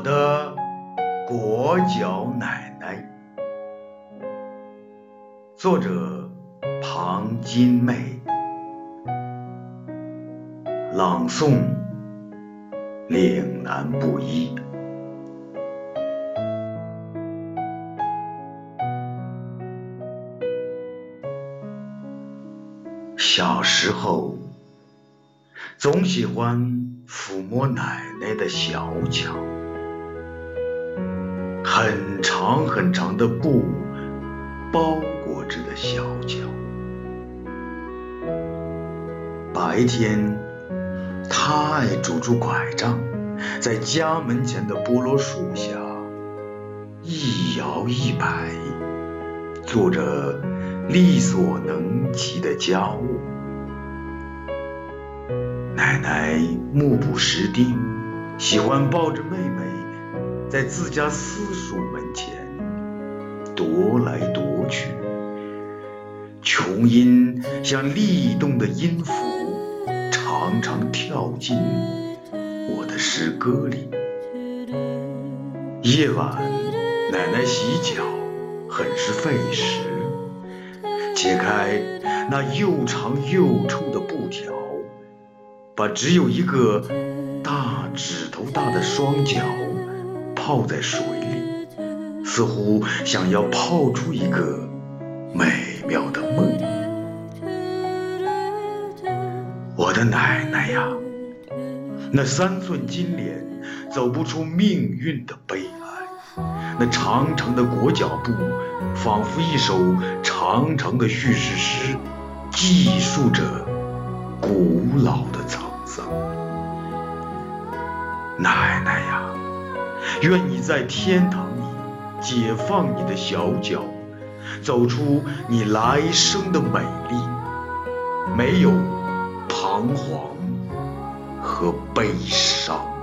我的裹脚奶奶，作者庞金妹，朗诵岭南布衣。小时候，总喜欢抚摸奶奶的小脚。很长很长的布包裹着的小脚。白天，他爱拄住拐杖，在家门前的菠萝树下一摇一摆，做着力所能及的家务。奶奶目不识丁，喜欢抱着妹妹。在自家私塾门前踱来踱去，琼音像立动的音符，常常跳进我的诗歌里。夜晚，奶奶洗脚很是费时，解开那又长又臭的布条，把只有一个大指头大的双脚。泡在水里，似乎想要泡出一个美妙的梦。我的奶奶呀，那三寸金莲走不出命运的悲哀，那长长的裹脚布仿佛一首长长的叙事诗，记述着古老的沧桑。奶奶呀！愿你在天堂里解放你的小脚，走出你来生的美丽，没有彷徨和悲伤。